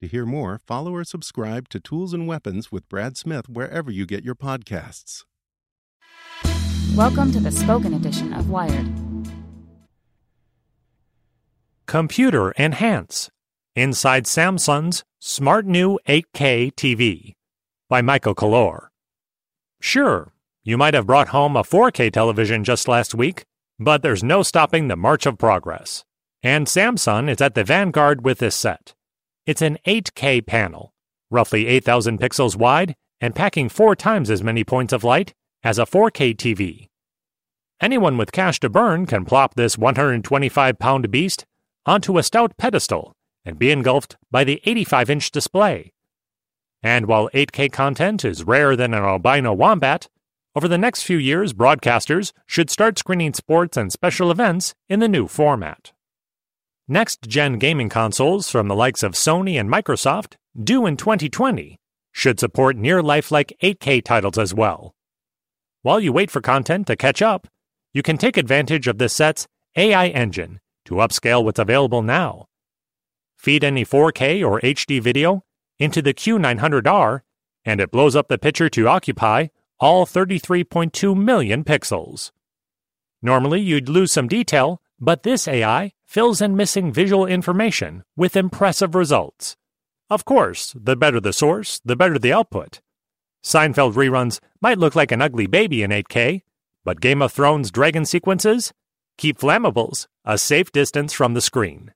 To hear more, follow or subscribe to Tools and Weapons with Brad Smith wherever you get your podcasts. Welcome to the spoken edition of Wired. Computer Enhance Inside Samsung's Smart New 8K TV by Michael Calore. Sure, you might have brought home a 4K television just last week, but there's no stopping the march of progress. And Samsung is at the vanguard with this set. It's an 8K panel, roughly 8,000 pixels wide and packing four times as many points of light as a 4K TV. Anyone with cash to burn can plop this 125 pound beast onto a stout pedestal and be engulfed by the 85 inch display. And while 8K content is rarer than an albino wombat, over the next few years, broadcasters should start screening sports and special events in the new format. Next gen gaming consoles from the likes of Sony and Microsoft, due in 2020, should support near lifelike 8K titles as well. While you wait for content to catch up, you can take advantage of this set's AI engine to upscale what's available now. Feed any 4K or HD video into the Q900R, and it blows up the picture to occupy all 33.2 million pixels. Normally, you'd lose some detail, but this AI fills in missing visual information with impressive results. Of course, the better the source, the better the output. Seinfeld reruns might look like an ugly baby in 8K, but Game of Thrones dragon sequences keep flammables a safe distance from the screen.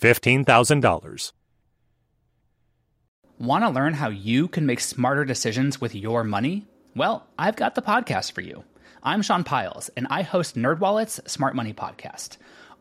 $15,000. Want to learn how you can make smarter decisions with your money? Well, I've got the podcast for you. I'm Sean Pyles, and I host NerdWallet's Smart Money Podcast.